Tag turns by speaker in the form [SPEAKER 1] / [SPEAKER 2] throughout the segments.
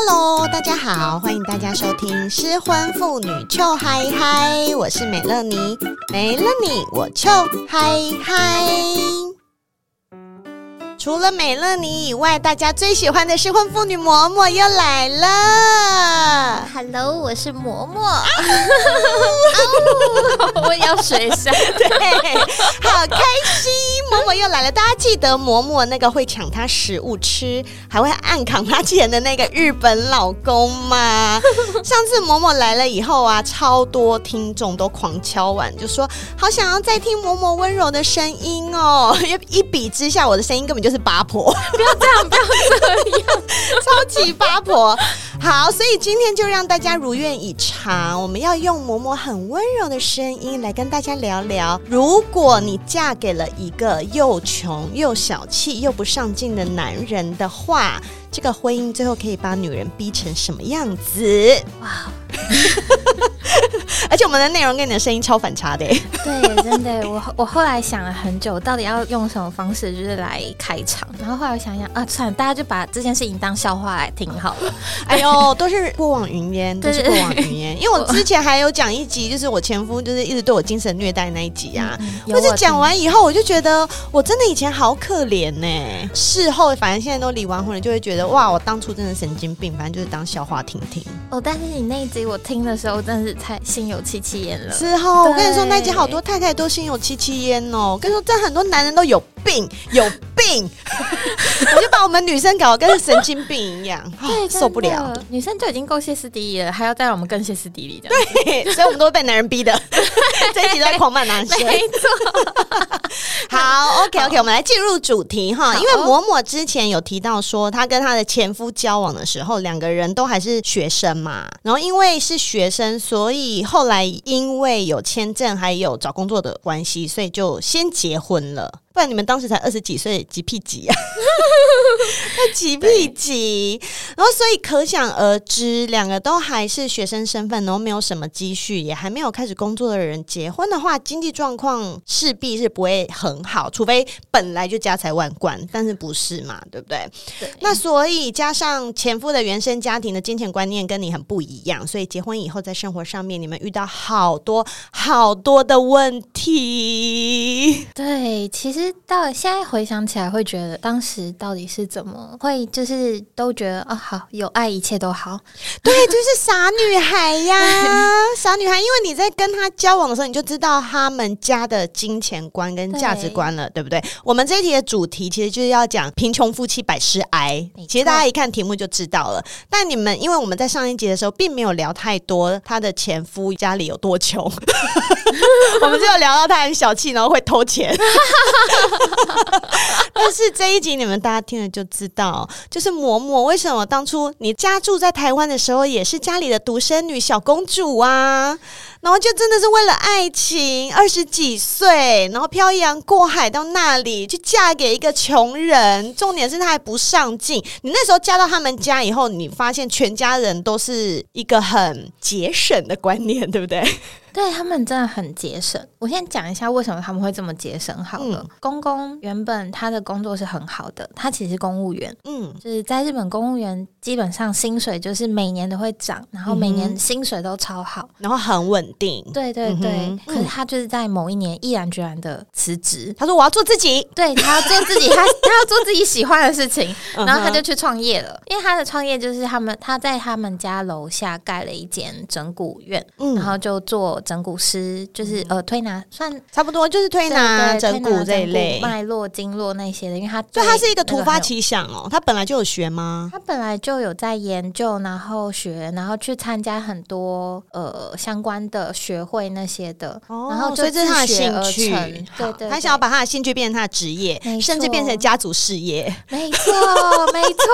[SPEAKER 1] Hello，大家好，欢迎大家收听《失婚妇女臭嗨嗨》，我是美乐妮，没了你我臭嗨嗨。除了美乐妮以外，大家最喜欢的失婚妇女嬷嬷又来了。
[SPEAKER 2] Hello，我是嬷嬷。我也要水声，
[SPEAKER 1] 对，好开心，嬷嬷又来了。大家记得嬷嬷那个会抢她食物吃，还会暗扛她钱的那个日本老公吗？上次嬷嬷来了以后啊，超多听众都狂敲碗，就说好想要再听嬷嬷温柔的声音哦。一比之下，我的声音根本就是。八婆，
[SPEAKER 2] 不要这样，不要这样，
[SPEAKER 1] 超级八婆。好，所以今天就让大家如愿以偿，我们要用嬷嬷很温柔的声音来跟大家聊聊，如果你嫁给了一个又穷又小气又不上进的男人的话，这个婚姻最后可以把女人逼成什么样子？哇！而且我们的内容跟你的声音超反差的，
[SPEAKER 2] 对，真的，我我后来想了很久，到底要用什么方式就是来开场，然后后来我想想啊，算了，大家就把这件事情当笑话来听好了。
[SPEAKER 1] 哎呦，都是过往云烟，都是过往云烟。因为我之前还有讲一集，就是我前夫就是一直对我精神虐待那一集啊，可是讲完以后，我就觉得我真的以前好可怜呢。事后反正现在都离完婚了，就会觉得哇，我当初真的神经病，反正就是当笑话听听。
[SPEAKER 2] 哦，但是你那一集我听的时候，真的是太心有戚戚焉了。
[SPEAKER 1] 之后我跟你说，那一集好多太太都心有戚戚焉哦。我跟你说，这很多男人都有病，有病。我就把我们女生搞得跟神经病一样，对，受不了。
[SPEAKER 2] 女生就已经够歇斯底里了，还要再让我们更歇斯底里的。
[SPEAKER 1] 对，所以我们都被男人逼的。这一集在狂骂男生，
[SPEAKER 2] 没错。
[SPEAKER 1] 好，OK OK，我们来进入主题哈。因为嬷嬷之前有提到说，她跟她她的前夫交往的时候，两个人都还是学生嘛。然后因为是学生，所以后来因为有签证还有找工作的关系，所以就先结婚了。不然你们当时才二十几岁，几屁几啊！那急屁急，然后所以可想而知，两个都还是学生身份，然后没有什么积蓄，也还没有开始工作的人结婚的话，经济状况势必是不会很好，除非本来就家财万贯，但是不是嘛？对不对？对。那所以加上前夫的原生家庭的金钱观念跟你很不一样，所以结婚以后在生活上面，你们遇到好多好多的问题。
[SPEAKER 2] 对，其实。到现在回想起来，会觉得当时到底是怎么会，就是都觉得啊，好有爱，一切都好。
[SPEAKER 1] 对，就是傻女孩呀，傻女孩。因为你在跟他交往的时候，你就知道他们家的金钱观跟价值观了，对，对不对？我们这一题的主题其实就是要讲贫穷夫妻百事哀。其实大家一看题目就知道了。但你们，因为我们在上一集的时候并没有聊太多他的前夫家里有多穷，我们只有聊到他很小气，然后会偷钱。但是这一集你们大家听了就知道，就是嬷嬷为什么当初你家住在台湾的时候，也是家里的独生女小公主啊。然后就真的是为了爱情，二十几岁，然后漂洋过海到那里去嫁给一个穷人。重点是他还不上进。你那时候嫁到他们家以后，你发现全家人都是一个很节省的观念，对不对？
[SPEAKER 2] 对，他们真的很节省。我先讲一下为什么他们会这么节省好了。嗯、公公原本他的工作是很好的，他其实是公务员，嗯，就是在日本公务员基本上薪水就是每年都会涨，然后每年薪水都超好，
[SPEAKER 1] 然后很稳定。
[SPEAKER 2] 对对对，嗯、可是他就是在某一年毅然决然的辞职。
[SPEAKER 1] 他说：“我要做自己。”
[SPEAKER 2] 对，他要做自己，他他要做自己喜欢的事情，然后他就去创业了。因为他的创业就是他们他在他们家楼下盖了一间整骨院，嗯、然后就做整骨师，就是呃推拿算
[SPEAKER 1] 差不多就是推拿整骨这一类
[SPEAKER 2] 脉络经络那些的。因为他
[SPEAKER 1] 对他是一个突发奇想哦，他本来就有学吗？
[SPEAKER 2] 他本来就有在研究，然后学，然后去参加很多呃相关的学会那些的，哦、然后就这是他的兴趣。对，对对，
[SPEAKER 1] 他想要把他的兴趣变成他的职业，甚至变成家族事业。
[SPEAKER 2] 没错，没错。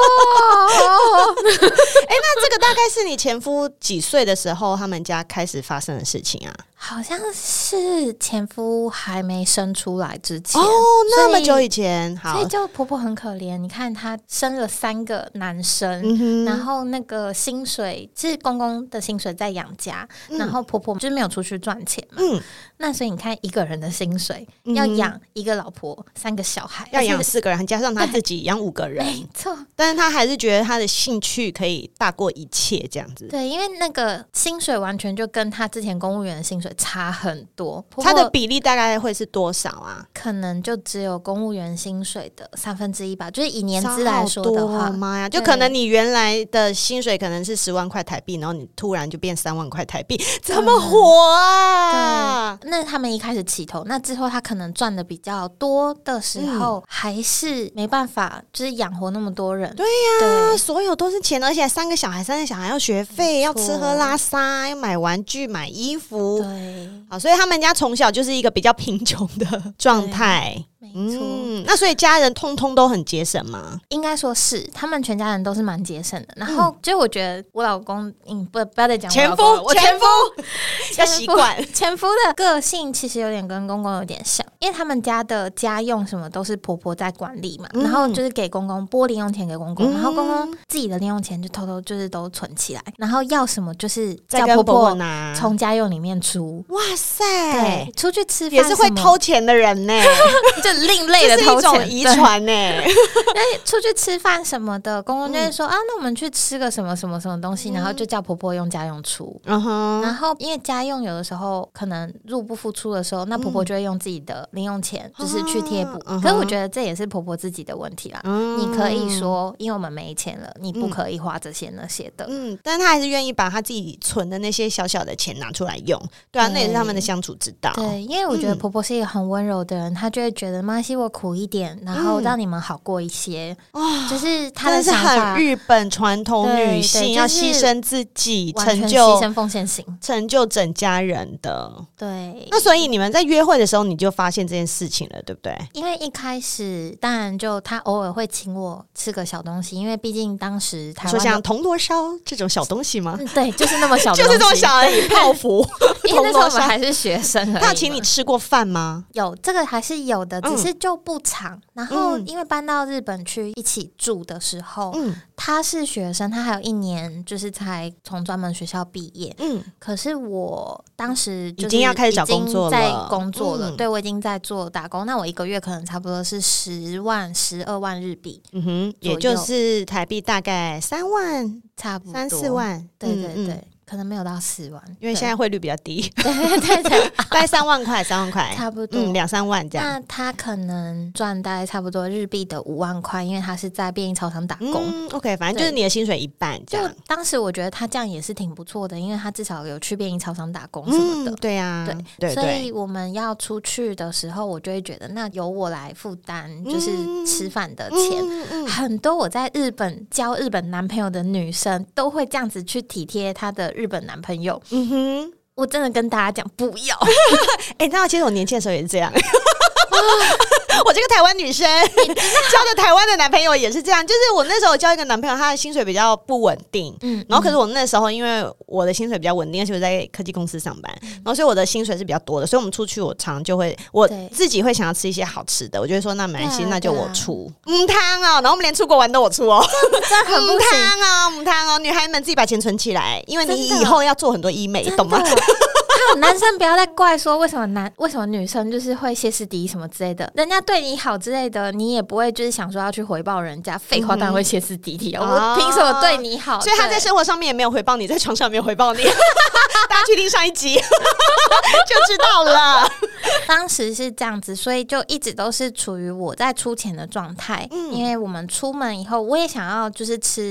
[SPEAKER 1] 哎，那这个大概是你前夫几岁的时候，他们家开始发生的事情啊？
[SPEAKER 2] 好像是前夫还没生出来之前
[SPEAKER 1] 哦，那么久以前，
[SPEAKER 2] 所以就婆婆很可怜。你看她生了三个男生，然后那个薪水是公公的薪水在养家，嗯、然后婆婆就是没有出去赚钱嘛。嗯，那所以你看一个人的薪水要养一个老婆，三个小孩，
[SPEAKER 1] 要养四个人，加上他自己养五个人，
[SPEAKER 2] 没错。
[SPEAKER 1] 但是他还是觉得他的兴趣可以大过一切，这样子。
[SPEAKER 2] 对，因为那个薪水完全就跟他之前公务员的薪水。差很多，
[SPEAKER 1] 它的比例大概会是多少啊？
[SPEAKER 2] 可能就只有公务员薪水的三分之一吧。就是以年资来说的话，
[SPEAKER 1] 妈呀！就可能你原来的薪水可能是十万块台币，然后你突然就变三万块台币，怎么活啊？
[SPEAKER 2] 对，那他们一开始起头，那之后他可能赚的比较多的时候，嗯、还是没办法，就是养活那么多人。
[SPEAKER 1] 对呀、啊，所有都是钱，而且三个小孩，三个小孩要学费，要吃喝拉撒，要买玩具、买衣服。
[SPEAKER 2] 对。
[SPEAKER 1] 好，所以他们家从小就是一个比较贫穷的状态。嗯，那所以家人通通都很节省吗？
[SPEAKER 2] 应该说是，他们全家人都是蛮节省的。然后，就我觉得我老公，嗯，不，不要再讲
[SPEAKER 1] 前夫，我前夫要习惯。
[SPEAKER 2] 前夫的个性其实有点跟公公有点像，因为他们家的家用什么都是婆婆在管理嘛，然后就是给公公拨零用钱给公公，然后公公自己的零用钱就偷偷就是都存起来，然后要什么就是叫婆婆拿，从家用里面出。
[SPEAKER 1] 哇塞，
[SPEAKER 2] 对，出去吃饭
[SPEAKER 1] 也是会偷钱的人呢。
[SPEAKER 2] 另类的偷钱
[SPEAKER 1] 遗传呢？
[SPEAKER 2] 那 出去吃饭什么的，公公就会说、嗯、啊，那我们去吃个什么什么什么东西，然后就叫婆婆用家用出。嗯、然后因为家用有的时候可能入不敷出的时候，那婆婆就会用自己的零用钱，就是去贴补。嗯、可是我觉得这也是婆婆自己的问题啦。嗯、你可以说，因为我们没钱了，你不可以花这些那些的。
[SPEAKER 1] 嗯，但是她还是愿意把她自己存的那些小小的钱拿出来用。对啊，那也是他们的相处之道。
[SPEAKER 2] 对，因为我觉得婆婆是一个很温柔的人，她就会觉得。没关系，我苦一点，然后让你们好过一些。哇、嗯，就是她的想法，
[SPEAKER 1] 很日本传统女性，要牺牲自己，成就
[SPEAKER 2] 牺牲奉献型，
[SPEAKER 1] 成就整家人的。
[SPEAKER 2] 对，
[SPEAKER 1] 那所以你们在约会的时候，你就发现这件事情了，对不对？
[SPEAKER 2] 因为一开始，当然就他偶尔会请我吃个小东西，因为毕竟当时他
[SPEAKER 1] 说像铜锣烧这种小东西吗？
[SPEAKER 2] 对，就是那么小，
[SPEAKER 1] 就是这么小而已，泡芙。
[SPEAKER 2] 因为那时候我们还是学生，
[SPEAKER 1] 他请你吃过饭吗？
[SPEAKER 2] 有这个还是有的。只是就不长，然后因为搬到日本去一起住的时候，嗯，他是学生，他还有一年就是才从专门学校毕业，嗯，可是我当时就已经要开始找工作了，在工作了，对，我已经在做打工，那我一个月可能差不多是十万、十二万日币，
[SPEAKER 1] 嗯哼，也就是台币大概三万，
[SPEAKER 2] 差不多
[SPEAKER 1] 三四万，
[SPEAKER 2] 对对对。可能没有到四万，
[SPEAKER 1] 因为现在汇率比较低，
[SPEAKER 2] 对对对，
[SPEAKER 1] 大概三万块，三万块，
[SPEAKER 2] 差不多，
[SPEAKER 1] 嗯，两三万这样。
[SPEAKER 2] 那他可能赚大概差不多日币的五万块，因为他是在便利超商打工。
[SPEAKER 1] 嗯，OK，反正就是你的薪水一半这样。
[SPEAKER 2] 就当时我觉得他这样也是挺不错的，因为他至少有去便利超商打工什么的。
[SPEAKER 1] 嗯、对呀、啊，对，对，
[SPEAKER 2] 所以我们要出去的时候，我就会觉得那由我来负担，就是吃饭的钱。很多我在日本交日本男朋友的女生都会这样子去体贴他的日本男朋友。嗯哼，我真的跟大家讲不要。
[SPEAKER 1] 哎、欸，你知道其实我年轻的时候也是这样。我这个台湾女生交的台湾的男朋友也是这样，就是我那时候交一个男朋友，他的薪水比较不稳定，嗯，然后可是我那时候因为我的薪水比较稳定，而且我在科技公司上班，然后所以我的薪水是比较多的，所以我们出去我常常就会我自己会想要吃一些好吃的，我就会说那没关系，那就我出，嗯汤哦，然后我们连出国玩都我出哦，
[SPEAKER 2] 这很母汤
[SPEAKER 1] 哦，母汤哦，女孩们自己把钱存起来，因为你以后要做很多医美，懂吗？
[SPEAKER 2] 男生不要再怪说为什么男为什么女生就是会歇斯底里什么之类的，人家对你好之类的，你也不会就是想说要去回报人家。废话当然会歇斯底里啊！我凭什么对你好？
[SPEAKER 1] 所以他在生活上面也没有回报你，在床上没有回报你。大家去听上一集 就知道了。
[SPEAKER 2] 当时是这样子，所以就一直都是处于我在出钱的状态。嗯，因为我们出门以后，我也想要就是吃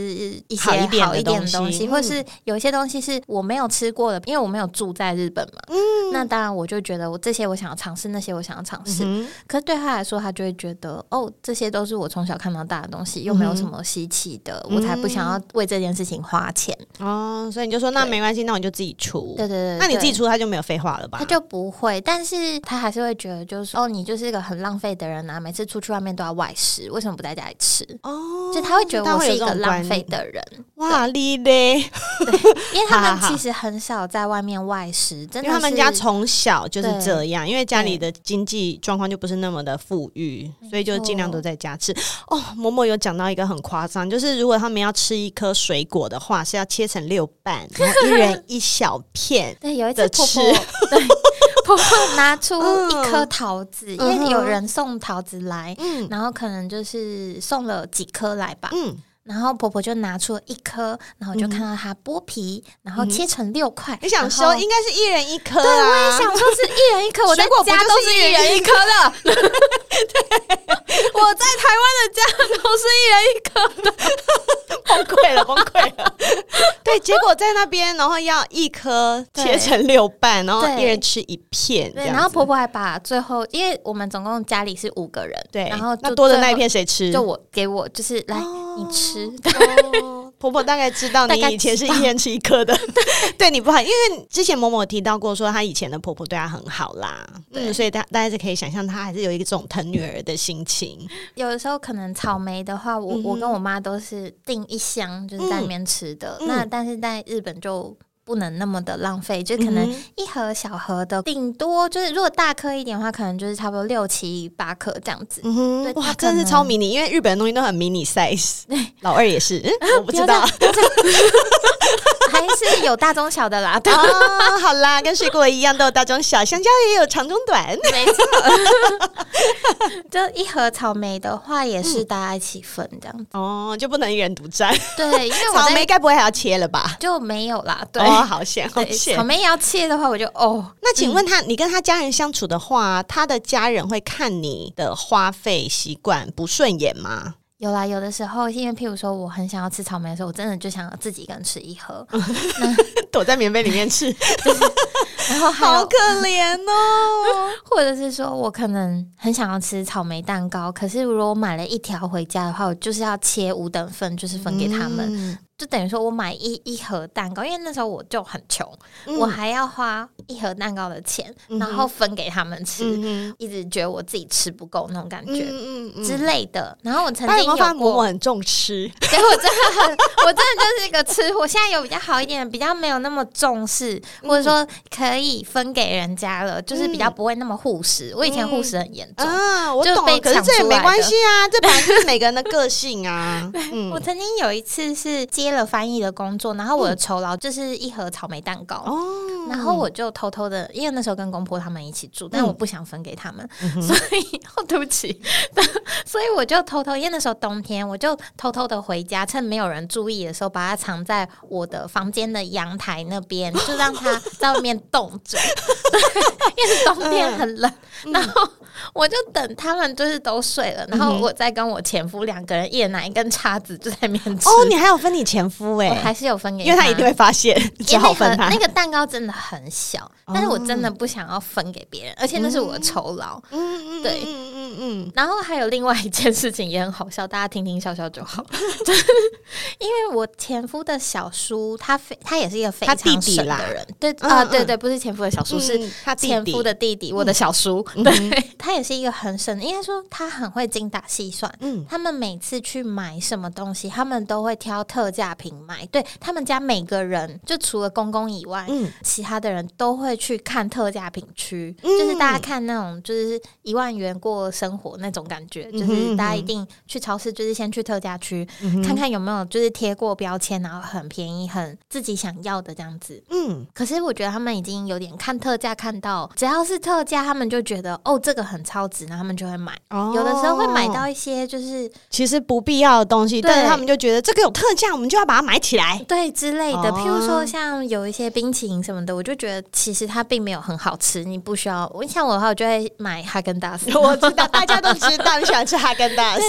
[SPEAKER 2] 一些好一点的东西，或是有一些东西是我没有吃过的，因为我没有住在日本嘛。嗯，那当然我就觉得我这些我想要尝试，那些我想要尝试。嗯，可是对他来说，他就会觉得哦，这些都是我从小看到大的东西，又没有什么稀奇的，我才不想要为这件事情花钱。
[SPEAKER 1] 哦，所以你就说那没关系，那我就自己出。
[SPEAKER 2] 对对对，
[SPEAKER 1] 那你自己出，他就没有废话了吧？
[SPEAKER 2] 他就不会，但是他还是会觉得，就是说哦，你就是一个很浪费的人啊！每次出去外面都要外食，为什么不在家里吃？哦，就他会觉得我是一个浪费的人。
[SPEAKER 1] 哇，你嘞？
[SPEAKER 2] 对，因为他们 其实很少在外面外食，真的，
[SPEAKER 1] 因为他们家从小就是这样，因为家里的经济状况就不是那么的富裕，所以就尽量都在家吃。哦，嬷嬷有讲到一个很夸张，就是如果他们要吃一颗水果的话，是要切成六瓣，然后一人一小片。
[SPEAKER 2] 对，有一次婆婆 对婆婆拿出一颗桃子，因为有人送桃子来，然后可能就是送了几颗来吧。然后婆婆就拿出了一颗，然后就看到她剥皮，然后切成六块。
[SPEAKER 1] 你想说应该是一人一颗啊？
[SPEAKER 2] 对，我也想说是一人一颗。我在家都是一人一颗的。对，我在台湾的家都是一人一颗的，
[SPEAKER 1] 崩溃了，崩溃了。对，结果在那边，然后要一颗切成六瓣，然后一人吃一片。
[SPEAKER 2] 对，然后婆婆还把最后，因为我们总共家里是五个人，
[SPEAKER 1] 对，
[SPEAKER 2] 然后
[SPEAKER 1] 那多的那一片谁吃？
[SPEAKER 2] 就我给我，就是来你吃。
[SPEAKER 1] 哦，婆婆大概知道你以前是一天吃一颗的，对你不好，因为之前某某提到过，说她以前的婆婆对她很好啦，嗯，所以大大家是可以想象，她还是有一个这种疼女儿的心情。
[SPEAKER 2] 有的时候可能草莓的话，我、嗯、我跟我妈都是订一箱，就是在里面吃的。嗯、那但是在日本就。不能那么的浪费，就可能一盒小盒的，顶多就是如果大颗一点的话，可能就是差不多六七八颗这样子。嗯哼，对哇，
[SPEAKER 1] 真的是超迷你，因为日本的东西都很迷你 size。对，老二也是，我不知道，
[SPEAKER 2] 还是有大中小的啦。
[SPEAKER 1] 哦，好啦，跟水果一样都有大中小，香蕉也有长中短。
[SPEAKER 2] 没错，就一盒草莓的话，也是大家一起分这样子。
[SPEAKER 1] 哦，就不能一人独占。
[SPEAKER 2] 对，因为
[SPEAKER 1] 草莓该不会还要切了吧？
[SPEAKER 2] 就没有啦。对。
[SPEAKER 1] 哦，好险，好险！
[SPEAKER 2] 草莓要切的话，我就哦。
[SPEAKER 1] 那请问他，你跟他家人相处的话，他的家人会看你的花费习惯不顺眼吗？
[SPEAKER 2] 有啦，有的时候，因为譬如说，我很想要吃草莓的时候，我真的就想要自己一个人吃一盒，
[SPEAKER 1] 躲在棉被里面吃，
[SPEAKER 2] 然后
[SPEAKER 1] 好可怜哦。
[SPEAKER 2] 或者是说我可能很想要吃草莓蛋糕，可是如果我买了一条回家的话，我就是要切五等份，就是分给他们。嗯就等于说，我买一一盒蛋糕，因为那时候我就很穷，嗯、我还要花一盒蛋糕的钱，嗯、然后分给他们吃，嗯、一直觉得我自己吃不够那种感觉，之类的。然后我曾经有过，
[SPEAKER 1] 我很重吃，
[SPEAKER 2] 对我真的很，我真的就是一个吃货。现在有比较好一点，比较没有那么重视，或者说可以分给人家了，就是比较不会那么护食。我以前护食很严重，
[SPEAKER 1] 啊，我懂，可是这也没关系啊，这本来就是每个人的个性啊。
[SPEAKER 2] 嗯、我曾经有一次是接了翻译的工作，然后我的酬劳就是一盒草莓蛋糕，嗯、然后我就偷偷的，因为那时候跟公婆他们一起住，但我不想分给他们，嗯、所以哦，对不起，所以我就偷偷，因为那时候冬天，我就偷偷的回家，趁没有人注意的时候，把它藏在我的房间的阳台那边，就让它在外面冻着，因为冬天很冷，嗯、然后。我就等他们就是都睡了，然后我再跟我前夫两个人一人拿一根叉子就在面吃。
[SPEAKER 1] 哦，你还有分你前夫哎？
[SPEAKER 2] 还是有分给他，
[SPEAKER 1] 因为他一定会发现，只好分他。
[SPEAKER 2] 那个蛋糕真的很小，但是我真的不想要分给别人，而且那是我的酬劳。嗯嗯，对，嗯嗯嗯。然后还有另外一件事情也很好笑，大家听听笑笑就好。就是因为我前夫的小叔，他非他也是一个非常省的人。对啊，对对，不是前夫的小叔，是他前夫的弟弟，我的小叔。对。他也是一个很省，应该说他很会精打细算。嗯，他们每次去买什么东西，他们都会挑特价品买。对，他们家每个人，就除了公公以外，嗯，其他的人都会去看特价品区，嗯、就是大家看那种就是一万元过生生活那种感觉，就是大家一定去超市，就是先去特价区、嗯、看看有没有就是贴过标签，然后很便宜、很自己想要的这样子。嗯，可是我觉得他们已经有点看特价，看到只要是特价，他们就觉得哦，这个很超值，然后他们就会买。哦，有的时候会买到一些就是
[SPEAKER 1] 其实不必要的东西，但是他们就觉得这个有特价，我们就要把它买起来，
[SPEAKER 2] 对之类的。哦、譬如说像有一些冰淇淋什么的，我就觉得其实它并没有很好吃，你不需要。我像我的话，我就会买哈根达斯。
[SPEAKER 1] 我知道大家都知道你喜欢吃哈根达斯，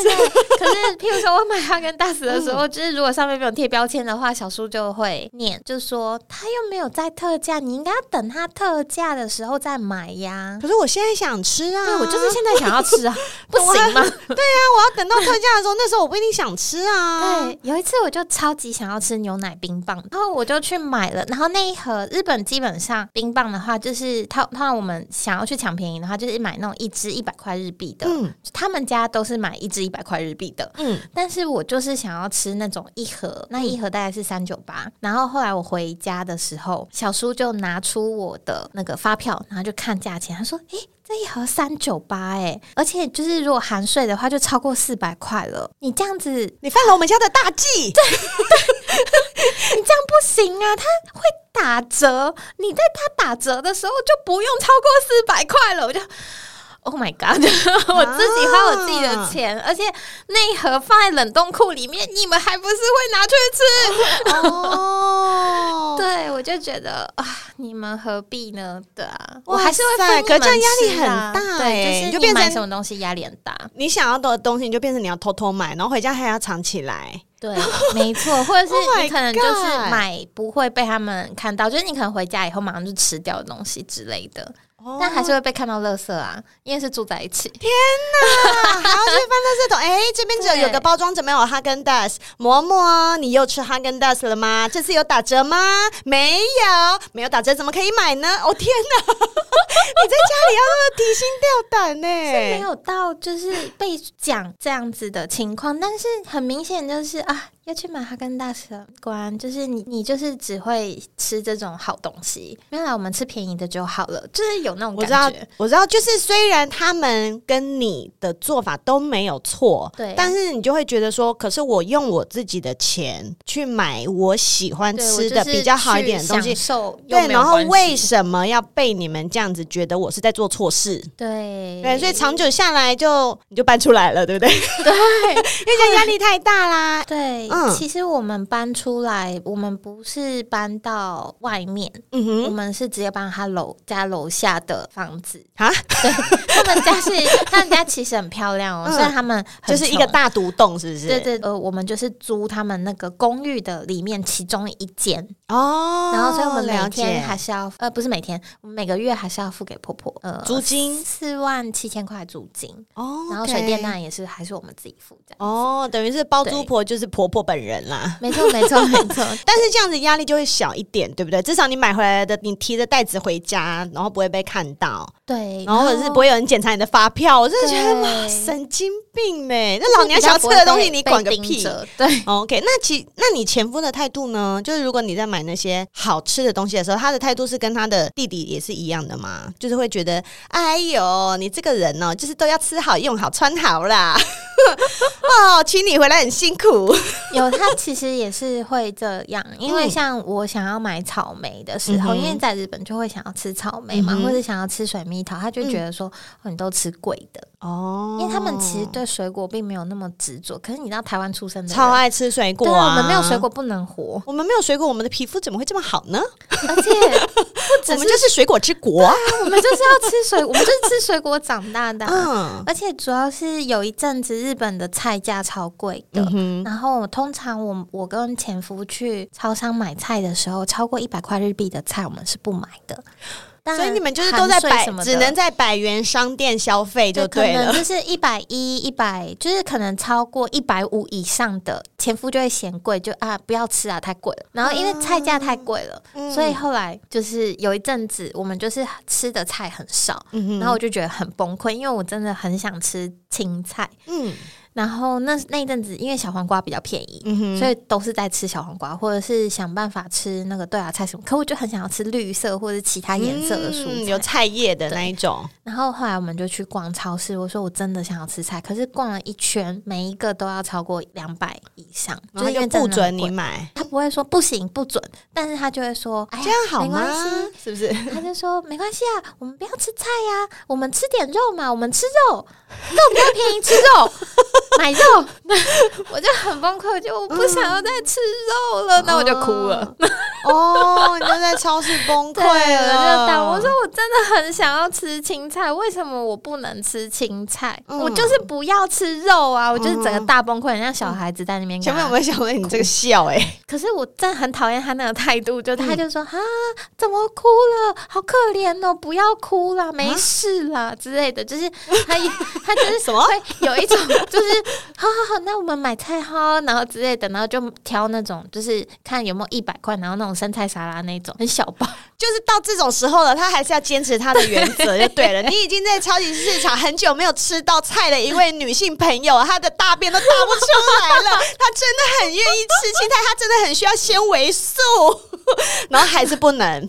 [SPEAKER 2] 可是譬如说我买哈根达斯的时候，嗯、就是如果上面没有贴标签的话，小叔就会念，就说他又没有在特价，你应该要等他特价的时候再买呀。
[SPEAKER 1] 可是我现在想吃啊，
[SPEAKER 2] 对，我就是现在想要吃啊，不行吗？
[SPEAKER 1] 对呀、啊，我要等到特价的时候，那时候我不一定想吃啊。
[SPEAKER 2] 对，有一次我就超级想要吃牛奶冰棒，然后我就去买了，然后那一盒日本基本上冰棒的话，就是他他我们想要去抢便宜的话，就是买那种一支一百块日币的，嗯，他们家都是买一支一百块日币的，嗯，但是我就是想要吃那种一盒，那一盒大概是三九八，然后后来我回家的时候，小叔就拿出我的那个发票，然后就看价钱，他说，诶。这一盒三九八哎，而且就是如果含税的话，就超过四百块了。你这样子，
[SPEAKER 1] 你犯了我们家的大忌。对，
[SPEAKER 2] 你这样不行啊，他会打折。你在他打折的时候就不用超过四百块了。我就。Oh my god！我自己花我自己的钱，啊、而且那一盒放在冷冻库里面，你们还不是会拿去吃？哦，对，我就觉得啊，你们何必呢？对啊，我还是会分。可这样压力很大，对，就是就变成什么东西压力很大。
[SPEAKER 1] 你想要的东西，你就变成你要偷偷买，然后回家还要藏起来。
[SPEAKER 2] 对，没错，或者是你可能就是买不会被他们看到，就是你可能回家以后马上就吃掉的东西之类的。但还是会被看到垃圾啊，因为是住在一起。
[SPEAKER 1] 天哪，还要去翻垃圾桶？哎，这边只有有个包装，怎么有哈根达斯？嬷嬷，你又吃哈根达斯了吗？这次有打折吗？没有，没有打折，怎么可以买呢？哦天哪，你在家里要那么提心吊胆呢？
[SPEAKER 2] 是没有到就是被讲这样子的情况，但是很明显就是啊。要去买哈根达斯了，果然就是你，你就是只会吃这种好东西。原来我们吃便宜的就好了，就是有那种感觉。
[SPEAKER 1] 我知道，我知道，就是虽然他们跟你的做法都没有错，对，但是你就会觉得说，可是我用我自己的钱去买我喜欢吃的比较好一点的东西，对，然后为什么要被你们这样子觉得我是在做错事？
[SPEAKER 2] 对，
[SPEAKER 1] 对，所以长久下来就你就搬出来了，对不对？
[SPEAKER 2] 对，因
[SPEAKER 1] 为压力太大啦。
[SPEAKER 2] 对。嗯、其实我们搬出来，我们不是搬到外面，嗯哼，我们是直接搬他楼家楼下的房子。啊。对，他们家是 他们家其实很漂亮哦，虽然、嗯、他们
[SPEAKER 1] 就是一个大独栋，是不是？
[SPEAKER 2] 对对，呃，我们就是租他们那个公寓的里面其中一间。哦。然后，所以我们每天还是要呃，不是每天，我们每个月还是要付给婆婆呃
[SPEAKER 1] 租金？
[SPEAKER 2] 四万七千块租金。哦。然后水电那也是还是我们自己付这样
[SPEAKER 1] 哦，等于是包租婆就是婆婆本人啦，
[SPEAKER 2] 没错没错 没错，
[SPEAKER 1] 但是这样子压力就会小一点，对不对？至少你买回来的，你提着袋子回家，然后不会被看到，
[SPEAKER 2] 对，
[SPEAKER 1] 然后或者是不会有人检查你的发票。我真的觉得哇，神经病呢！那老娘想吃的东西你管个屁！
[SPEAKER 2] 对
[SPEAKER 1] ，OK，那其那你前夫的态度呢？就是如果你在买那些好吃的东西的时候，他的态度是跟他的弟弟也是一样的嘛？就是会觉得，哎呦，你这个人哦，就是都要吃好、用好、穿好啦。哦，请你回来很辛苦。
[SPEAKER 2] 有他其实也是会这样，因为像我想要买草莓的时候，嗯、因为在日本就会想要吃草莓嘛，嗯、或者想要吃水蜜桃，他就觉得说、嗯、哦，你都吃贵的哦，因为他们其实对水果并没有那么执着。可是你知道台湾出生的
[SPEAKER 1] 超爱吃水果啊，
[SPEAKER 2] 我们没有水果不能活，
[SPEAKER 1] 我们没有水果，我们的皮肤怎么会这么好呢？
[SPEAKER 2] 而且不只是
[SPEAKER 1] 我们就是水果之国，啊，
[SPEAKER 2] 我们就是要吃水，我们就是吃水果长大的。嗯，而且主要是有一阵子日本的菜价超贵的，嗯、然后通常我我跟前夫去超商买菜的时候，超过一百块日币的菜我们是不买的。
[SPEAKER 1] 所以你们就是都在百，只能在百元商店消费就对了。
[SPEAKER 2] 可能就是一百一、一百，就是可能超过一百五以上的，前夫就会嫌贵，就啊不要吃啊，太贵了。然后因为菜价太贵了，嗯、所以后来就是有一阵子我们就是吃的菜很少，嗯、然后我就觉得很崩溃，因为我真的很想吃青菜。嗯。然后那那一阵子，因为小黄瓜比较便宜，嗯、所以都是在吃小黄瓜，或者是想办法吃那个豆芽菜什么。可我就很想要吃绿色或者其他颜色的蔬菜，
[SPEAKER 1] 嗯、有菜叶的那一种。
[SPEAKER 2] 然后后来我们就去逛超市，我说我真的想要吃菜，可是逛了一圈，每一个都要超过两百以上，
[SPEAKER 1] 然后就不准你买。
[SPEAKER 2] 他不会说不行不准，但是他就会说，哎，这样好吗？
[SPEAKER 1] 是不是？
[SPEAKER 2] 他就说没关系啊，我们不要吃菜呀，我们吃点肉嘛，我们吃肉，肉比较便宜，吃肉。买肉，我就很崩溃，就我不想要再吃肉了，嗯、那我就哭了。
[SPEAKER 1] 哦，你就在超市崩溃了，
[SPEAKER 2] 就我说我真的很想要吃青菜，为什么我不能吃青菜？嗯、我就是不要吃肉啊！我就是整个大崩溃，很像小孩子在那边。
[SPEAKER 1] 前面有没有想问你这个笑、欸？哎，
[SPEAKER 2] 可是我真的很讨厌他那个态度，就他就说啊，怎么哭了？好可怜哦，不要哭了，没事啦、啊、之类的，就是他他就是什么会有一种就是。好好好，那我们买菜哈，然后之类的，然后就挑那种，就是看有没有一百块，然后那种生菜沙拉那种很小包，
[SPEAKER 1] 就是到这种时候了，他还是要坚持他的原则就对了。你已经在超级市场很久没有吃到菜的一位女性朋友，她的大便都大不出来了，她真的很愿意吃青菜，她真的很需要纤维素，然后还是不能，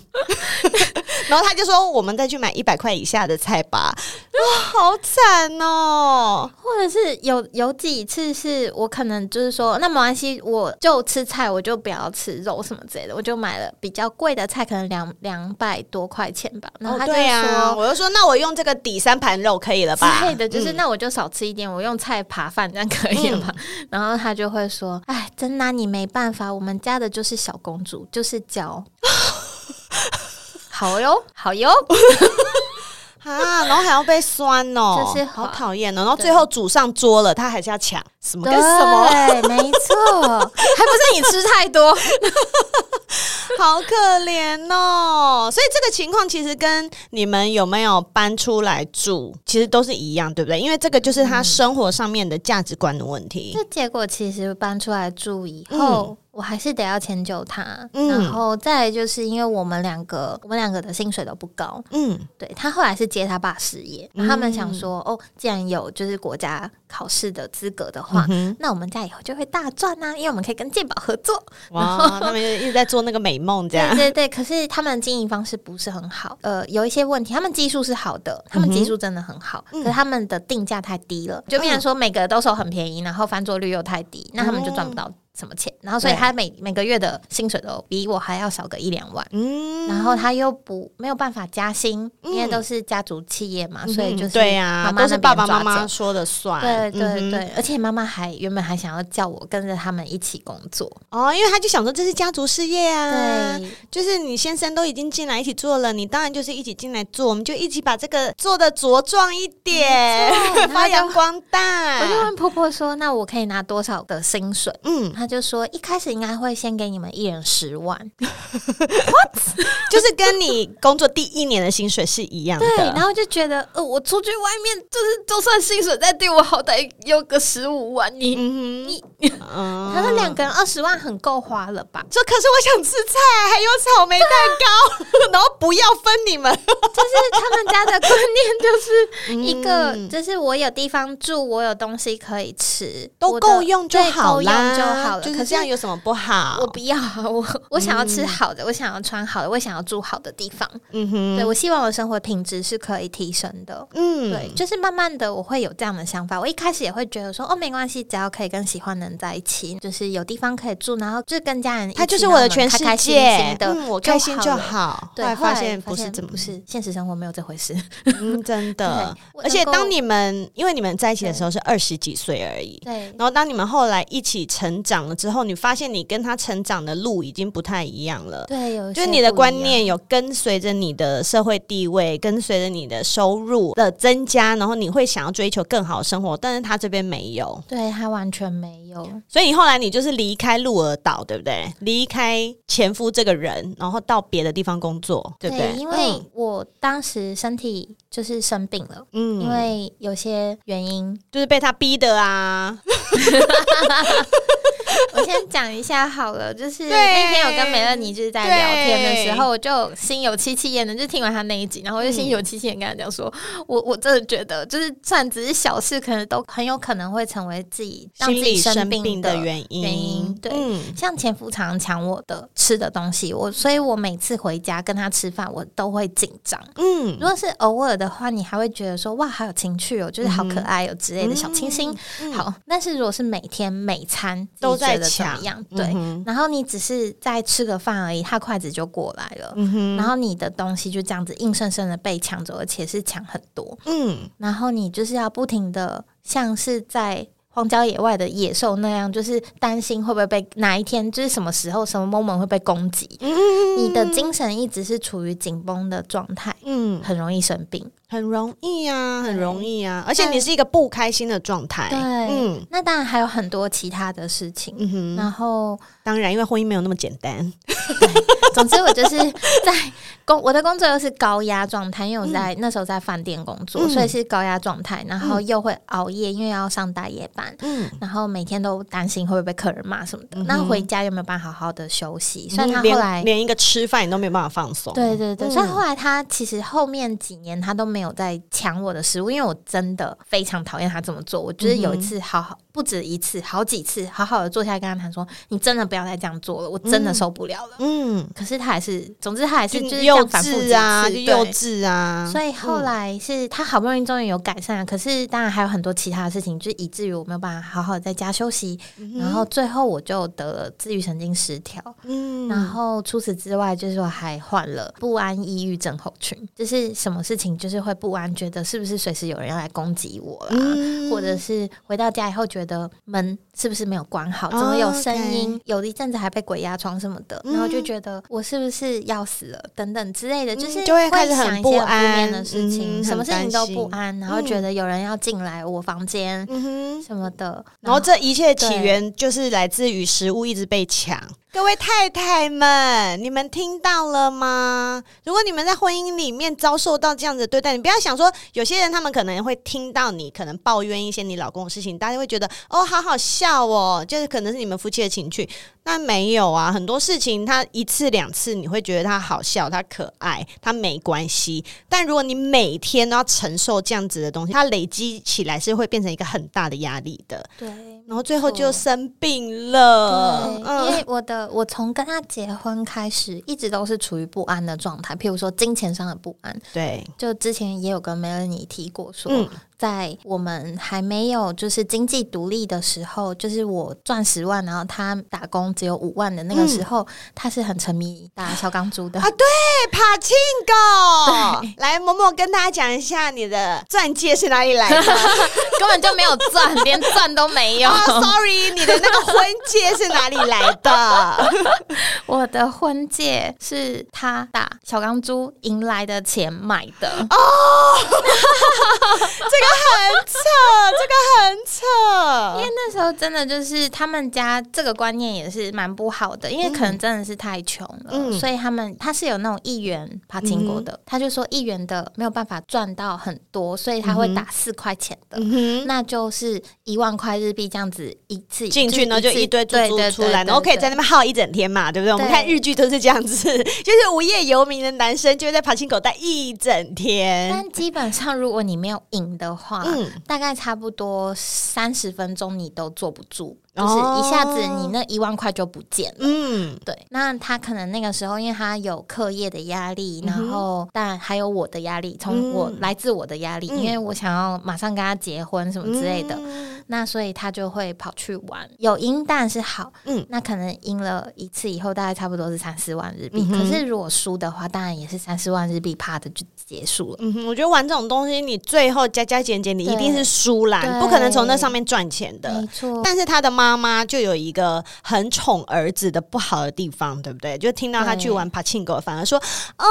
[SPEAKER 1] 然后他就说：“我们再去买一百块以下的菜吧。”哇，好惨哦！
[SPEAKER 2] 或者是有有。几次是我可能就是说，那没关系，我就吃菜，我就不要吃肉什么之类的，我就买了比较贵的菜，可能两两百多块钱吧。然后他就说，哦啊、
[SPEAKER 1] 我就说，那我用这个抵三盘肉可以了吧？
[SPEAKER 2] 之类的，就是、嗯、那我就少吃一点，我用菜扒饭这样可以了吧？嗯、然后他就会说，哎，真拿你没办法，我们家的就是小公主，就是娇，好哟，好哟。
[SPEAKER 1] 啊，然后还要被酸哦，就是好讨厌哦。然后最后煮上桌了，他还是要抢什么跟什么？
[SPEAKER 2] 对，没错，还不是你吃太多，
[SPEAKER 1] 好可怜哦。所以这个情况其实跟你们有没有搬出来住，其实都是一样，对不对？因为这个就是他生活上面的价值观的问题。
[SPEAKER 2] 这、嗯、结果其实搬出来住以后。嗯我还是得要迁就他，嗯、然后再来就是因为我们两个，我们两个的薪水都不高，嗯，对，他后来是接他爸事业，然后、他们想说，哦，既然有就是国家考试的资格的话，嗯、那我们家以后就会大赚啊，因为我们可以跟健保合作，
[SPEAKER 1] 哇，然后他们就一直在做那个美梦，这样，
[SPEAKER 2] 对对对。可是他们经营方式不是很好，呃，有一些问题。他们技术是好的，他们技术真的很好，嗯、可是他们的定价太低了，就变成说每个都收很便宜，然后翻桌率又太低，那他们就赚不到。什么钱？然后所以他每对每个月的薪水都比我还要少个一两万，嗯，然后他又不没有办法加薪，嗯、因为都是家族企业嘛，嗯、所以就是对呀，
[SPEAKER 1] 都是爸爸妈妈说的算，
[SPEAKER 2] 对对对，嗯、而且妈妈还原本还想要叫我跟着他们一起工作。
[SPEAKER 1] 哦，因为他就想说这是家族事业啊，对，就是你先生都已经进来一起做了，你当然就是一起进来做，我们就一起把这个做的茁壮一点，发扬光大。
[SPEAKER 2] 我就问婆婆说：“那我可以拿多少的薪水？”嗯。他就说一开始应该会先给你们一人十万，
[SPEAKER 1] What？就是跟你工作第一年的薪水是一样的。
[SPEAKER 2] 对，然后就觉得，呃，我出去外面就是，就算薪水再低，我好歹有个十五万。你、嗯、你，他说两个人二十万很够花了吧？
[SPEAKER 1] 说可是我想吃菜，还有草莓蛋糕，啊、然后不要分你们。
[SPEAKER 2] 就是他们家的观念就是 一个，嗯、就是我有地方住，我有东西可以吃，
[SPEAKER 1] 都够用就好啦，
[SPEAKER 2] 就好。
[SPEAKER 1] 就是这样有什么不好？
[SPEAKER 2] 我不要，我我想要吃好的，嗯、我想要穿好的，我想要住好的地方。嗯哼，对，我希望我的生活品质是可以提升的。嗯，对，就是慢慢的我会有这样的想法。我一开始也会觉得说，哦，没关系，只要可以跟喜欢的人在一起，就是有地方可以住，然后就是跟家人一起，
[SPEAKER 1] 他就是我的全世界，开开心心的，
[SPEAKER 2] 嗯、
[SPEAKER 1] 我开心就好。对，发现不是，
[SPEAKER 2] 不是现实生活没有这回事。
[SPEAKER 1] 嗯，真的。而且当你们因为你们在一起的时候是二十几岁而已，对。然后当你们后来一起成长了之后，你发现。你跟他成长的路已经不太一样了，
[SPEAKER 2] 对，有
[SPEAKER 1] 就是你的观念有跟随着你的社会地位，跟随着你的收入的增加，然后你会想要追求更好的生活，但是他这边没有，
[SPEAKER 2] 对，他完全没有，
[SPEAKER 1] 所以你后来你就是离开鹿儿岛，对不对？离开前夫这个人，然后到别的地方工作，对不对？
[SPEAKER 2] 对，因为我当时身体就是生病了，嗯，因为有些原因，
[SPEAKER 1] 就是被他逼的啊。
[SPEAKER 2] 我先讲一下好了，就是那天有跟美乐妮就是在聊天的时候，我就心有戚戚焉的，就听完他那一集，然后我就心有戚戚焉跟他讲说，我我真的觉得，就是算只是小事，可能都很有可能会成为自己让自己生病的原因。原因对，嗯、像前夫常常抢我的吃的东西，我所以，我每次回家跟他吃饭，我都会紧张。嗯，如果是偶尔的话，你还会觉得说哇，好有情趣哦，就是好可爱哦之类的小清新。嗯、好，但是如果是每天每餐都在抢，对，嗯、然后你只是在吃个饭而已，他筷子就过来了，嗯、然后你的东西就这样子硬生生的被抢走，而且是抢很多。嗯，然后你就是要不停的像是在。荒郊野外的野兽那样，就是担心会不会被哪一天，就是什么时候、什么 moment 会被攻击。嗯，你的精神一直是处于紧绷的状态，嗯，很容易生病，
[SPEAKER 1] 很容易啊，很容易啊，而且你是一个不开心的状态。
[SPEAKER 2] 对，嗯，那当然还有很多其他的事情。嗯哼，然后
[SPEAKER 1] 当然，因为婚姻没有那么简单。
[SPEAKER 2] 对，总之我就是在。工我的工作又是高压状态，因为我在、嗯、那时候在饭店工作，嗯、所以是高压状态，然后又会熬夜，因为要上大夜班，嗯，然后每天都担心会不会被客人骂什么的，那、回家又没有办法好好的休息，所以他后来
[SPEAKER 1] 连，连一个吃饭你都没有办法放松，
[SPEAKER 2] 对对对，嗯、所以后来他其实后面几年他都没有在抢我的食物，因为我真的非常讨厌他这么做，我觉得有一次好好。不止一次，好几次，好好的坐下来跟他谈说：“你真的不要再这样做了，我真的受不了了。”嗯，可是他还是，总之他还是就是这样反复几次，
[SPEAKER 1] 幼稚啊，幼稚啊。
[SPEAKER 2] 所以后来是他好不容易终于有改善了，可是当然还有很多其他的事情，就以至于我没有办法好好的在家休息。然后最后我就得了自律神经失调。嗯，然后除此之外，就是我还患了不安抑郁症候群，就是什么事情就是会不安，觉得是不是随时有人要来攻击我啦，或者是回到家以后觉得。的门是不是没有关好？怎么有声音？Oh. 有一阵子还被鬼压床什么的，然后就觉得我是不是要死了等等之类的，嗯、就是就会想一些很负面的事情，嗯、什么事情都不安，然后觉得有人要进来我房间什么的，
[SPEAKER 1] 嗯、然后这一切起源就是来自于食物一直被抢。各位太太们，你们听到了吗？如果你们在婚姻里面遭受到这样子的对待，你不要想说，有些人他们可能会听到你可能抱怨一些你老公的事情，大家会觉得哦，好好笑哦，就是可能是你们夫妻的情趣。那没有啊，很多事情他一次两次你会觉得他好笑，他可爱，他没关系。但如果你每天都要承受这样子的东西，它累积起来是会变成一个很大的压力的。
[SPEAKER 2] 对，
[SPEAKER 1] 然后最后就生病了。
[SPEAKER 2] 对，嗯、因为我的。我从跟他结婚开始，一直都是处于不安的状态。譬如说金钱上的不安，
[SPEAKER 1] 对，
[SPEAKER 2] 就之前也有跟梅尔尼提过说。嗯在我们还没有就是经济独立的时候，就是我赚十万，然后他打工只有五万的那个时候，嗯、他是很沉迷打小钢珠的
[SPEAKER 1] 啊。对，帕青哥，对来某某跟大家讲一下你的钻戒是哪里来的？
[SPEAKER 2] 根本就没有钻，连钻都没有。
[SPEAKER 1] Oh, sorry，你的那个婚戒是哪里来的？
[SPEAKER 2] 我的婚戒是他打小钢珠赢来的钱买的哦。
[SPEAKER 1] 这个。很扯，这个很扯，
[SPEAKER 2] 因为那时候真的就是他们家这个观念也是蛮不好的，因为可能真的是太穷了，嗯、所以他们他是有那种一元爬金国的，嗯、他就说一元的没有办法赚到很多，所以他会打四块钱的，嗯、那就是一万块日币这样子一次
[SPEAKER 1] 进去呢，就一堆珠珠出来，然后可以在那边耗一整天嘛，对不对？对我们看日剧都是这样子，就是无业游民的男生就会在爬金口待一整天，
[SPEAKER 2] 但基本上如果你没有赢的话，嗯，大概差不多三十分钟你都坐不住。就是一下子你那一万块就不见了，嗯，对。那他可能那个时候，因为他有课业的压力，然后但还有我的压力，从我来自我的压力，因为我想要马上跟他结婚什么之类的，那所以他就会跑去玩。有赢当然是好，嗯，那可能赢了一次以后，大概差不多是三四万日币。可是如果输的话，当然也是三四万日币，啪的就结束了。嗯哼，
[SPEAKER 1] 我觉得玩这种东西，你最后加加减减，你一定是输啦，不可能从那上面赚钱的。没错，但是他的妈。妈妈就有一个很宠儿子的不好的地方，对不对？就听到他去玩帕庆狗，反而说：“哦，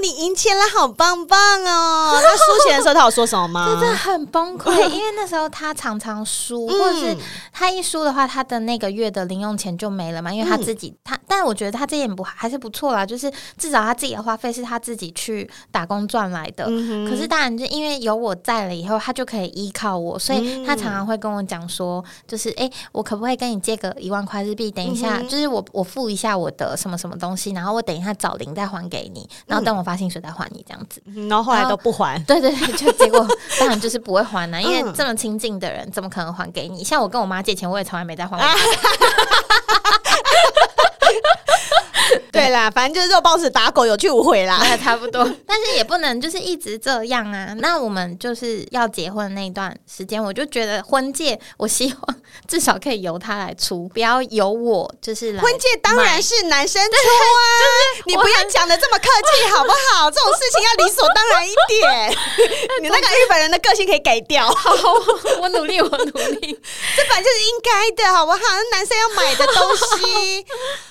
[SPEAKER 1] 你赢钱了，好棒棒哦！”他输钱的时候，他有说什么吗？
[SPEAKER 2] 真的很崩溃，因为那时候他常常输，或者是他一输的话，他的那个月的零用钱就没了嘛。因为他自己，他，但我觉得他这点不还是不错啦，就是至少他自己的花费是他自己去打工赚来的。可是当然，就因为有我在了以后，他就可以依靠我，所以他常常会跟我讲说：“就是哎，我。”我可不可以跟你借个一万块日币？等一下，嗯、就是我我付一下我的什么什么东西，然后我等一下找零再还给你，然后等我发薪水再还你这样子。
[SPEAKER 1] 嗯、然后后来都不还，
[SPEAKER 2] 对对对，就结果 当然就是不会还了、啊，因为这么亲近的人怎么可能还给你？像我跟我妈借钱，我也从来没再还过。
[SPEAKER 1] 对啦，反正就是肉包子打狗，有去无回啦，
[SPEAKER 2] 差不多。但是也不能就是一直这样啊。那我们就是要结婚那段时间，我就觉得婚戒，我希望至少可以由他来出，不要由我就是来。
[SPEAKER 1] 婚戒当然是男生出啊，就是你不要讲的这么客气好不好？这种事情要理所当然一点。你那个日本人的个性可以改掉。
[SPEAKER 2] 好，我努力，我努力。
[SPEAKER 1] 这本来就是应该的，好不好？那男生要买的东西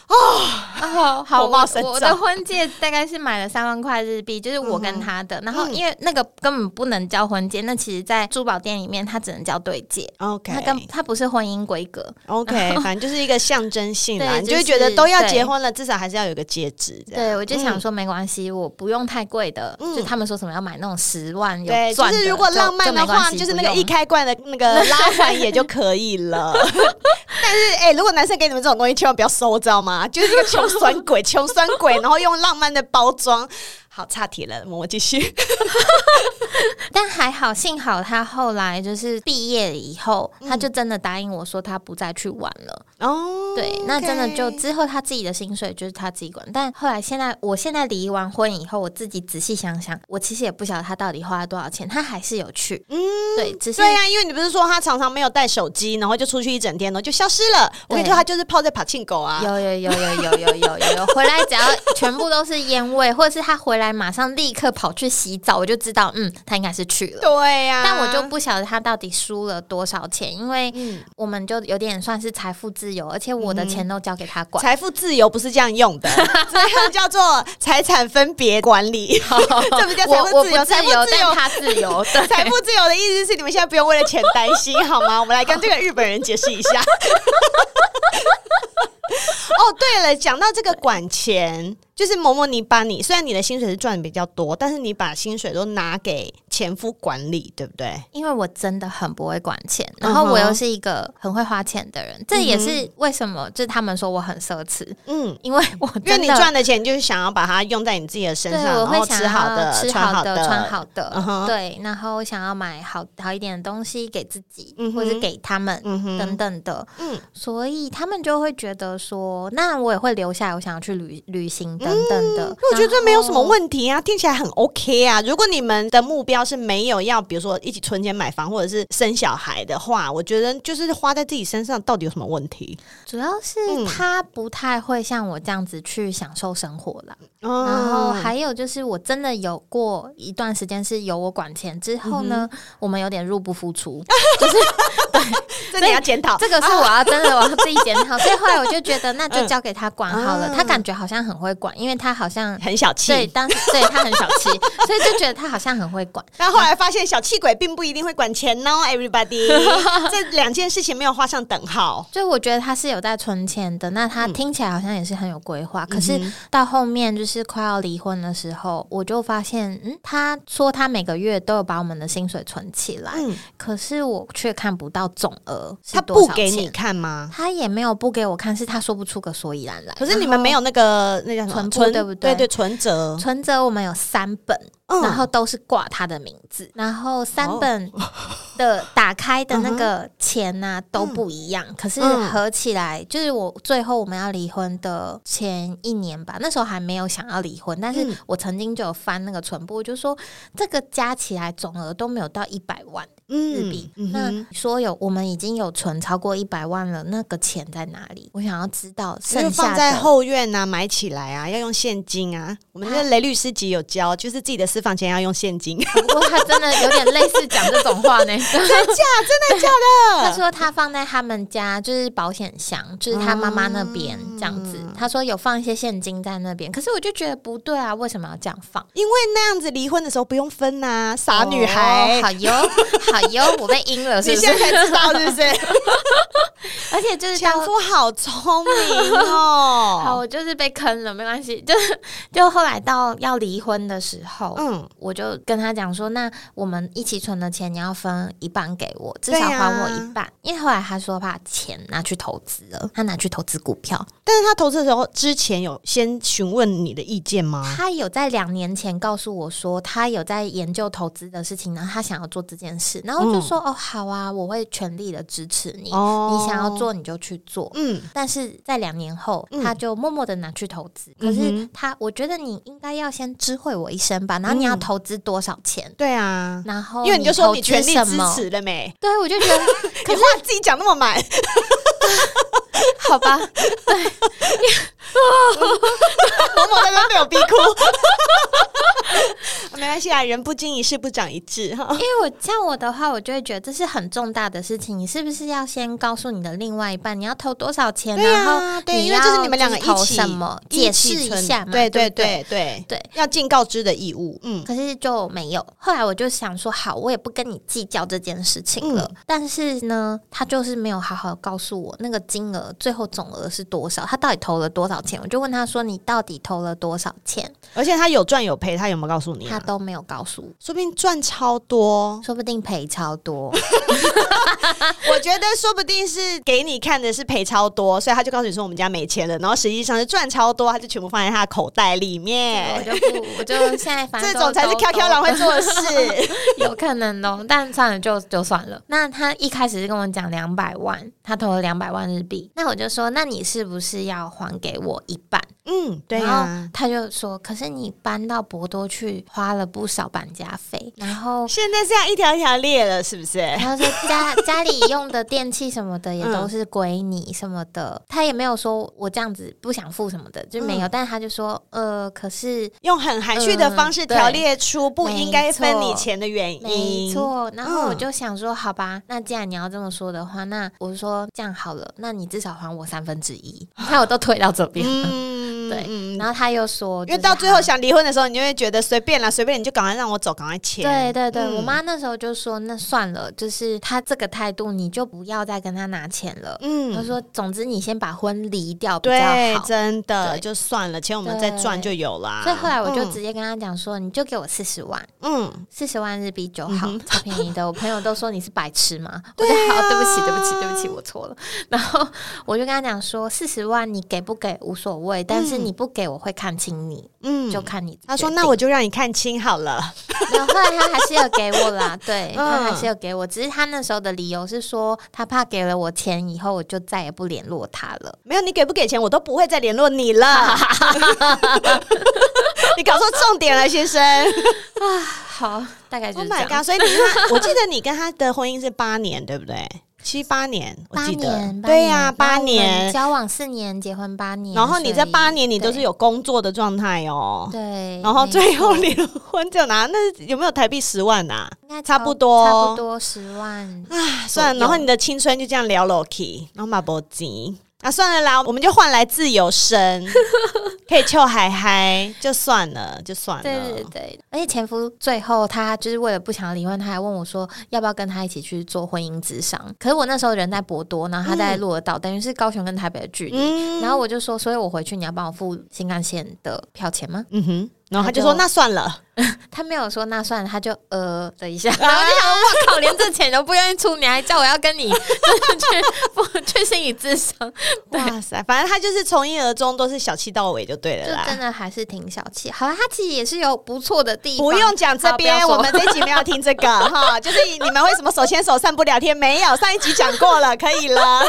[SPEAKER 1] 哦，
[SPEAKER 2] 好。我我的婚戒大概是买了三万块日币，就是我跟他的。嗯、然后因为那个根本不能叫婚戒，那其实，在珠宝店里面，它只能叫对戒。OK，它跟它不是婚姻规格。
[SPEAKER 1] OK，反正就是一个象征性啦，对你就会觉得都要结婚了，至少还是要有个戒指。
[SPEAKER 2] 对，我就想说没关系，我不用太贵的。嗯、就他们说什么要买那种十万有钻的，
[SPEAKER 1] 就是如果浪漫的话，就是那个一开罐的那个拉环也就可以了。但是哎、如果男生给你们这种东西，千万不要收，知道吗？就是一个穷酸鬼。穷酸鬼，然后用浪漫的包装。好，岔题了，我们继续。
[SPEAKER 2] 但还好，幸好他后来就是毕业了以后，嗯、他就真的答应我说他不再去玩了。哦，对，那真的就之后他自己的薪水就是他自己管。但后来现在，我现在离完婚以后，我自己仔细想想，我其实也不晓得他到底花了多少钱，他还是有去。嗯，对，只是
[SPEAKER 1] 对呀、啊，因为你不是说他常常没有带手机，然后就出去一整天，然后就消失了。我跟你说，他就是泡在柏青哥啊，
[SPEAKER 2] 有有有有有有有有有，回来只要全部都是烟味，或者是他回来。马上立刻跑去洗澡，我就知道，嗯，他应该是去了。
[SPEAKER 1] 对呀、啊，
[SPEAKER 2] 但我就不晓得他到底输了多少钱，因为我们就有点算是财富自由，而且我的钱都交给他管。
[SPEAKER 1] 财、嗯、富自由不是这样用的，这样叫做财产分别管理。这不叫财富自由，财富自由
[SPEAKER 2] 他自由。
[SPEAKER 1] 财富自由的意思是，你们现在不用为了钱担心，好吗？我们来跟这个日本人解释一下。哦，对了，讲到这个管钱。就是某某，你把你虽然你的薪水是赚的比较多，但是你把薪水都拿给前夫管理，对不对？
[SPEAKER 2] 因为我真的很不会管钱，然后我又是一个很会花钱的人，嗯、这也是为什么就是他们说我很奢侈。嗯，因为我
[SPEAKER 1] 因为你赚的钱就是想要把它用在你自己的身上，
[SPEAKER 2] 我会想要
[SPEAKER 1] 吃好的、
[SPEAKER 2] 吃好的、穿好的，
[SPEAKER 1] 嗯、
[SPEAKER 2] 对，然后想要买好好一点的东西给自己，嗯、或者给他们、嗯、等等的。嗯，所以他们就会觉得说，那我也会留下来，我想要去旅旅行。等等的，
[SPEAKER 1] 我觉得这没有什么问题啊，听起来很 OK 啊。如果你们的目标是没有要，比如说一起存钱买房或者是生小孩的话，我觉得就是花在自己身上到底有什么问题？
[SPEAKER 2] 主要是他不太会像我这样子去享受生活啦。嗯、然后还有就是，我真的有过一段时间是由我管钱之后呢，嗯、我们有点入不敷出，就是对，
[SPEAKER 1] 这你要检讨，
[SPEAKER 2] 这个是我要真的我要自己检讨。所以后来我就觉得，那就交给他管好了。嗯、他感觉好像很会管，因为他好像
[SPEAKER 1] 很小气，
[SPEAKER 2] 对，当对他很小气，所以就觉得他好像很会管。
[SPEAKER 1] 但后来发现，小气鬼并不一定会管钱哦，everybody，这两件事情没有画上等号。
[SPEAKER 2] 就我觉得他是有在存钱的，那他听起来好像也是很有规划。嗯、可是到后面就是快要离婚的时候，我就发现，嗯，他说他每个月都有把我们的薪水存起来，嗯，可是我却看不到总额，
[SPEAKER 1] 他不给你看吗？
[SPEAKER 2] 他也没有不给我看，是他说不出个所以然来。
[SPEAKER 1] 可是你们没有那个那叫什么存，对不对？对对，存折，
[SPEAKER 2] 存折我们有三本。然后都是挂他的名字，然后三本的打开的那个钱呐都不一样，可是合起来就是我最后我们要离婚的前一年吧，那时候还没有想要离婚，但是我曾经就有翻那个存簿，就说这个加起来总额都没有到一百万日币。那说有我们已经有存超过一百万了，那个钱在哪里？我想要知道，剩下
[SPEAKER 1] 放在后院啊，买起来啊，要用现金啊。我们这雷律师级有教，就是自己的私房钱要用现金，
[SPEAKER 2] 不过他真的有点类似讲这种话呢，
[SPEAKER 1] 真假？真的假的？
[SPEAKER 2] 他说他放在他们家，就是保险箱，就是他妈妈那边这样子。他说有放一些现金在那边，可是我就觉得不对啊，为什么要这样放？
[SPEAKER 1] 因为那样子离婚的时候不用分呐，傻女孩。
[SPEAKER 2] 好哟，好哟，我被阴了，是不是？
[SPEAKER 1] 你现在才知道是不是？
[SPEAKER 2] 而且就是
[SPEAKER 1] 前夫好聪明哦。
[SPEAKER 2] 好，我就是被坑了，没关系。就是就后来到要离婚的时候，嗯，我就跟他讲说，那我们一起存的钱你要分一半给我，至少还我一半。啊、因为后来他说把钱拿去投资了，他拿去投资股票。
[SPEAKER 1] 但是他投资的时候之前有先询问你的意见吗？
[SPEAKER 2] 他有在两年前告诉我说，他有在研究投资的事情，然后他想要做这件事，然后我就说、嗯、哦，好啊，我会全力的支持你，哦、你想要做你就去做。嗯，但是在两年后，他就默默的拿去投资。嗯、可是他，我觉得你应该要先知会我一声吧，然后你要投资多少钱？嗯、
[SPEAKER 1] 对啊，
[SPEAKER 2] 然后
[SPEAKER 1] 因为你就说你全力支持了没？
[SPEAKER 2] 对，我就觉得，可是
[SPEAKER 1] 自己讲那么满。
[SPEAKER 2] 好吧，对，
[SPEAKER 1] 某某在那边被我逼哭，没关系啊，人不经一事不长一智哈。
[SPEAKER 2] 因为我像我的话，我就会觉得这是很重大的事情，你是不是要先告诉你的另外一半，你要投多少钱？然后
[SPEAKER 1] 对，因为这是你们两个一起
[SPEAKER 2] 什么解释一下嘛？
[SPEAKER 1] 对对对对对，要尽告知的义务。嗯，
[SPEAKER 2] 可是就没有。后来我就想说，好，我也不跟你计较这件事情了。但是呢，他就是没有好好告诉我那个金额最后总额是多少，他到底投了多少钱？我就问他说：“你到底投了多少钱？”
[SPEAKER 1] 而且他有赚有赔，他有没有告诉你？
[SPEAKER 2] 他都没有告诉我。
[SPEAKER 1] 说不定赚超多，
[SPEAKER 2] 说不定赔超多。
[SPEAKER 1] 我觉得说不定是给你看的是赔超多，所以他就告诉你说我们家没钱了。然后实际上是赚超多，他就全部放在他的口袋里面。
[SPEAKER 2] 我就不，我就现在 反正
[SPEAKER 1] 这种才是 QQ 狼会做的事，
[SPEAKER 2] 有可能哦。但算了，就就算了。那他一开始是跟我讲两百万，他投了两百万日币。那我就说，那你是不是要还给我一半？
[SPEAKER 1] 嗯，对啊。
[SPEAKER 2] 他就说，可是你搬到博多去花了不少搬家费，然后
[SPEAKER 1] 现在这样一条一条列了，是不是？
[SPEAKER 2] 然后说家 家里用的电器什么的也都是归你什么的，嗯、他也没有说我这样子不想付什么的，就没有。嗯、但是他就说，呃，可是
[SPEAKER 1] 用很含蓄的方式条列出不应该分你钱的原因，
[SPEAKER 2] 没错。然后我就想说，好吧，那既然你要这么说的话，那我说这样好了，那你至少还我三分之一。你看我都推到这边了。嗯对，嗯、然后他又说，
[SPEAKER 1] 因为到最后想离婚的时候，你就会觉得随便啦，随便你就赶快让我走，赶快签。
[SPEAKER 2] 对对对，嗯、我妈那时候就说，那算了，就是他这个态度，你就不要再跟他拿钱了。嗯，他说，总之你先把婚离掉比较好。
[SPEAKER 1] 对，真的就算了，钱我们再赚就有啦。
[SPEAKER 2] 所以后来我就直接跟他讲说，你就给我四十万，嗯，四十万日币就好，嗯、超便宜的。我朋友都说你是白痴吗？我就好，对不起，对不起，对不起，我错了。然后我就跟他讲说，四十万你给不给无所谓，但是你不给我会看清你，嗯，就看你。
[SPEAKER 1] 他说：“那我就让你看清好了。”
[SPEAKER 2] 然后后来他还是有给我啦，对，他还是有给我，只是他那时候的理由是说，他怕给了我钱以后，我就再也不联络他了。
[SPEAKER 1] 没有，你给不给钱，我都不会再联络你了。你搞错重点了，先生。啊，
[SPEAKER 2] 好，大概就是这样。
[SPEAKER 1] Oh my god！所以你看，我记得你跟他的婚姻是八年，对不对？七八年，我记得，对呀，八年。
[SPEAKER 2] 交往四年，结婚八年，
[SPEAKER 1] 然后你这八年你都是有工作的状态哦，
[SPEAKER 2] 对，
[SPEAKER 1] 然后最后离了婚就拿，那有没有台币十万呐？差不多，
[SPEAKER 2] 差不多十万
[SPEAKER 1] 啊，算了，然后你的青春就这样聊了去，然后马博金。啊，算了啦，我们就换来自由身，可以臭嗨嗨，就算了，就算了。
[SPEAKER 2] 对对对，而且前夫最后他就是为了不想要离婚，他还问我说要不要跟他一起去做婚姻咨商。可是我那时候人在博多，然后他在鹿儿岛，嗯、等于是高雄跟台北的距离。嗯、然后我就说，所以我回去你要帮我付新干线的票钱吗？嗯哼。
[SPEAKER 1] 然后他就说：“那算了。”
[SPEAKER 2] 他没有说那算了，他就呃了一下。然后我就想：“我靠，连这钱都不愿意出，你还叫我要跟你去去心理智商？”
[SPEAKER 1] 哇塞，反正他就是从一而终，都是小气到尾就对了啦。
[SPEAKER 2] 真的还是挺小气。好了，他其实也是有不错的地方。
[SPEAKER 1] 不用讲这边，我们这一集没有听这个 哈。就是你们为什么手牵手散步聊天？没有，上一集讲过了，可以了。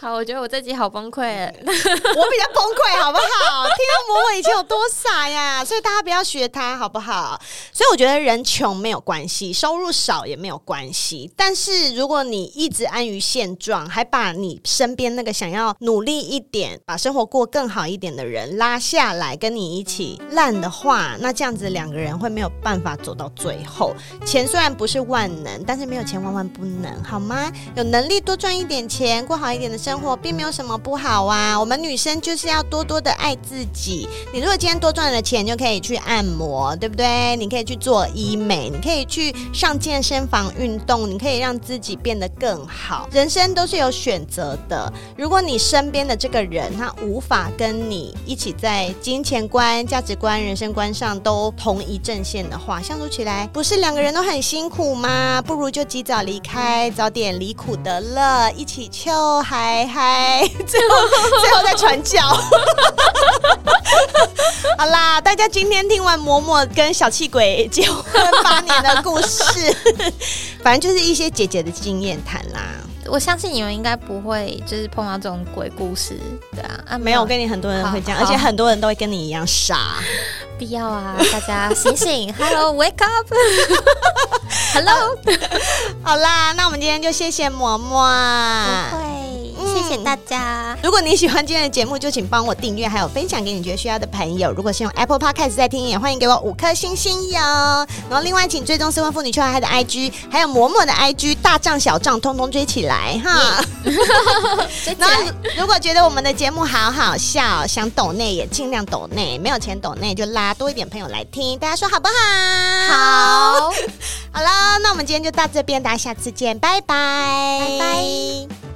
[SPEAKER 2] 好，我觉得我这集好崩溃，我
[SPEAKER 1] 比较崩溃，好不好？听到嬷嬷以前有多多傻呀，所以大家不要学他，好不好？所以我觉得人穷没有关系，收入少也没有关系。但是如果你一直安于现状，还把你身边那个想要努力一点、把生活过更好一点的人拉下来跟你一起烂的话，那这样子两个人会没有办法走到最后。钱虽然不是万能，但是没有钱万万不能，好吗？有能力多赚一点钱，过好一点的生活，并没有什么不好啊。我们女生就是要多多的爱自己。你如果天多赚了钱，就可以去按摩，对不对？你可以去做医美，你可以去上健身房运动，你可以让自己变得更好。人生都是有选择的。如果你身边的这个人他无法跟你一起在金钱观、价值观、人生观上都同一阵线的话，相处起来不是两个人都很辛苦吗？不如就及早离开，早点离苦得乐，一起秋嗨嗨，最后最后再传教。好啦，大家今天听完嬷嬷跟小气鬼结婚八年的故事，反正就是一些姐姐的经验谈啦。
[SPEAKER 2] 我相信你们应该不会就是碰到这种鬼故事，对啊啊，
[SPEAKER 1] 没有，我跟你很多人会这样，而且很多人都会跟你一样傻。
[SPEAKER 2] 必要啊，大家醒醒，Hello，wake up，Hello，
[SPEAKER 1] 好啦，那我们今天就谢谢嬷嬷。
[SPEAKER 2] 谢谢大家！
[SPEAKER 1] 如果你喜欢今天的节目，就请帮我订阅，还有分享给你觉得需要的朋友。如果是用 Apple Podcast 在听，也欢迎给我五颗星星哟。然后另外，请追踪失婚妇女邱海海的 IG，还有嬷嬷的 IG，大账小账通通追起来哈。然后如果觉得我们的节目好好笑，想抖内也尽量抖内，没有钱抖内就拉多一点朋友来听，大家说好不好？
[SPEAKER 2] 好，
[SPEAKER 1] 好了，那我们今天就到这边，大家下次见，拜拜，
[SPEAKER 2] 拜拜。